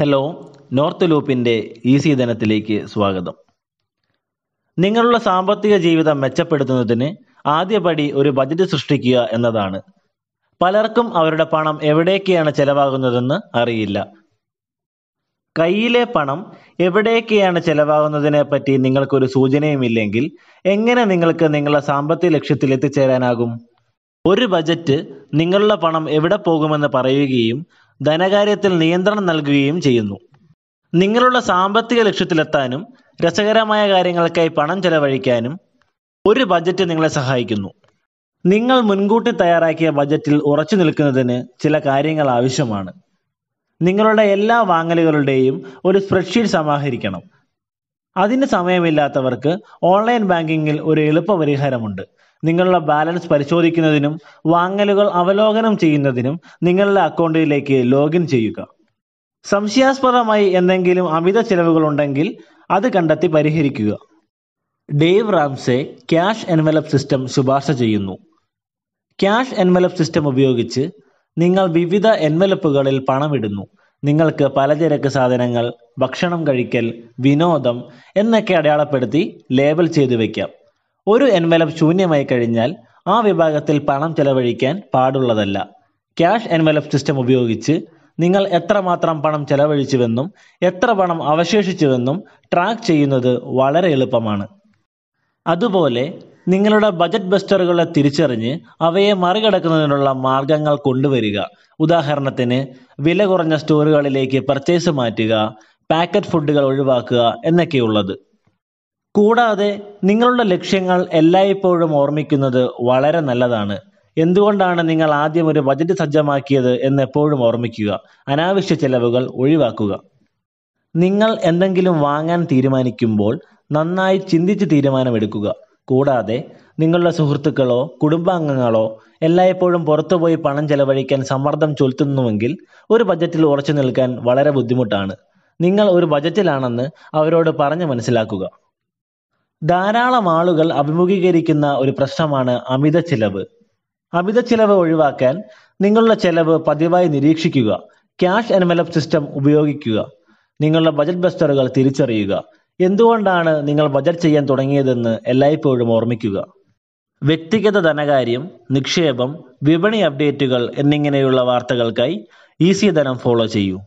Hello north ലൂപ്പിന്റെ easy ധനത്തിലേക്ക് സ്വാഗതം. നിങ്ങളുടെ സാമ്പത്തിക ജീവിതം മെച്ചപ്പെടുത്തുന്നതിന് ആദ്യപടി ഒരു ബജറ്റ് സൃഷ്ടിക്കുക എന്നതാണ്. പലർക്കും അവരുടെ പണം എവിടേക്കാണ് ചെലവാകുന്നതെന്ന് അറിയില്ല. കയ്യിലെ പണം എവിടേക്കാണ് ചെലവാകുന്നതിനെ പറ്റി നിങ്ങൾക്കൊരു സൂചനയുമില്ലെങ്കിൽ എങ്ങനെ നിങ്ങൾക്ക് നിങ്ങളുടെ സാമ്പത്തിക ലക്ഷ്യത്തിൽ എത്തിച്ചേരാനാകും? ഒരു ബജറ്റ് നിങ്ങളുടെ പണം എവിടെ പോകുമെന്ന് പറയുകയും ധനകാര്യത്തിൽ നിയന്ത്രണം നൽകുകയും ചെയ്യുന്നു. നിങ്ങളുടെ സാമ്പത്തിക ലക്ഷ്യത്തിലെത്താനും രസകരമായ കാര്യങ്ങൾക്കായി പണം ചെലവഴിക്കാനും ഒരു ബജറ്റ് നിങ്ങളെ സഹായിക്കുന്നു. നിങ്ങൾ മുൻകൂട്ടി തയ്യാറാക്കിയ ബജറ്റിൽ ഉറച്ചു നിൽക്കുന്നതിന് ചില കാര്യങ്ങൾ ആവശ്യമാണ്. നിങ്ങളുടെ എല്ലാ വാങ്ങലുകളുടെയും ഒരു സ്പ്രെഡ്ഷീറ്റ് സമാഹരിക്കണം. അതിന് സമയമില്ലാത്തവർക്ക് ഓൺലൈൻ ബാങ്കിങ്ങിൽ ഒരു എളുപ്പ പരിഹാരമുണ്ട് നിങ്ങളുടെ ബാലൻസ് പരിശോധിക്കുന്നതിനും വാങ്ങലുകൾ അവലോകനം ചെയ്യുന്നതിനും നിങ്ങളുടെ അക്കൗണ്ടിലേക്ക് ലോഗിൻ ചെയ്യുക. സംശയാസ്പദമായി എന്തെങ്കിലും അമിത ചിലവുകൾ ഉണ്ടെങ്കിൽ അത് കണ്ടെത്തി പരിഹരിക്കുക. Dave Ramsey cash envelope system ശുപാർശ ചെയ്യുന്നു. ക്യാഷ് എൻവലപ്പ് സിസ്റ്റം ഉപയോഗിച്ച് നിങ്ങൾ വിവിധ എൻവലപ്പുകളിൽ പണമിടുന്നു. നിങ്ങൾക്ക് പലചരക്ക് സാധനങ്ങൾ ഭക്ഷണം കഴിക്കൽ വിനോദം എന്നൊക്കെ അടയാളപ്പെടുത്തി ലേബൽ ചെയ്തു വെക്കാം. ഒരു എൻവലപ്പ് ശൂന്യമായി കഴിഞ്ഞാൽ ആ വിഭാഗത്തിൽ പണം ചെലവഴിക്കാൻ പാടുള്ളതല്ല. ക്യാഷ് എൻവലപ്പ് സിസ്റ്റം ഉപയോഗിച്ച് നിങ്ങൾ എത്രമാത്രം പണം ചെലവഴിച്ചുവെന്നും എത്ര പണം അവശേഷിച്ചുവെന്നും ട്രാക്ക് ചെയ്യുന്നത് വളരെ എളുപ്പമാണ്. അതുപോലെ നിങ്ങളുടെ ബജറ്റ് ബസ്റ്ററുകളെ തിരിച്ചറിഞ്ഞ് അവയെ മറികടക്കുന്നതിനുള്ള മാർഗങ്ങൾ കൊണ്ടുവരിക. ഉദാഹരണത്തിന് വില കുറഞ്ഞ സ്റ്റോറുകളിലേക്ക് പർച്ചേസ് മാറ്റുക പാക്കറ്റ് ഫുഡുകൾ ഒഴിവാക്കുക എന്നൊക്കെയുള്ളത്. കൂടാതെ നിങ്ങളുടെ ലക്ഷ്യങ്ങൾ എല്ലായ്പ്പോഴും ഓർമ്മിക്കുന്നത് വളരെ നല്ലതാണ്. എന്തുകൊണ്ടാണ് നിങ്ങൾ ആദ്യം ഒരു ബജറ്റ് സജ്ജമാക്കിയത് എന്ന് എപ്പോഴും ഓർമ്മിക്കുക. അനാവശ്യ ചെലവുകൾ ഒഴിവാക്കുക. നിങ്ങൾ എന്തെങ്കിലും വാങ്ങാൻ തീരുമാനിക്കുമ്പോൾ നന്നായി ചിന്തിച്ച് തീരുമാനമെടുക്കുക. കൂടാതെ നിങ്ങളുടെ സുഹൃത്തുക്കളോ കുടുംബാംഗങ്ങളോ എല്ലായ്പ്പോഴും പുറത്തുപോയി പണം ചെലവഴിക്കാൻ സമ്മർദ്ദം ചൊലുത്തുന്നുവെങ്കിൽ ഒരു ബജറ്റിൽ ഉറച്ചു നിൽക്കാൻ വളരെ ബുദ്ധിമുട്ടാണ്. നിങ്ങൾ ഒരു ബജറ്റിലാണെന്ന് അവരോട് പറഞ്ഞു മനസ്സിലാക്കുക. ധാരാളം ആളുകൾ അഭിമുഖീകരിക്കുന്ന ഒരു പ്രശ്നമാണ് അമിത ചിലവ്. അമിത ചിലവ് ഒഴിവാക്കാൻ നിങ്ങളുടെ ചെലവ് പതിവായി നിരീക്ഷിക്കുക. ക്യാഷ് എൻവലപ്പ് സിസ്റ്റം ഉപയോഗിക്കുക. നിങ്ങളുടെ ബജറ്റ് ബസ്റ്ററുകൾ തിരിച്ചറിയുക. എന്തുകൊണ്ടാണ് നിങ്ങൾ ബജറ്റ് ചെയ്യാൻ തുടങ്ങിയതെന്ന് എല്ലായ്പ്പോഴും ഓർമ്മിക്കുക. വ്യക്തിഗത ധനകാര്യം നിക്ഷേപം വിപണി അപ്ഡേറ്റുകൾ എന്നിങ്ങനെയുള്ള വാർത്തകൾക്കായി ഈസി ധനം ഫോളോ ചെയ്യൂ.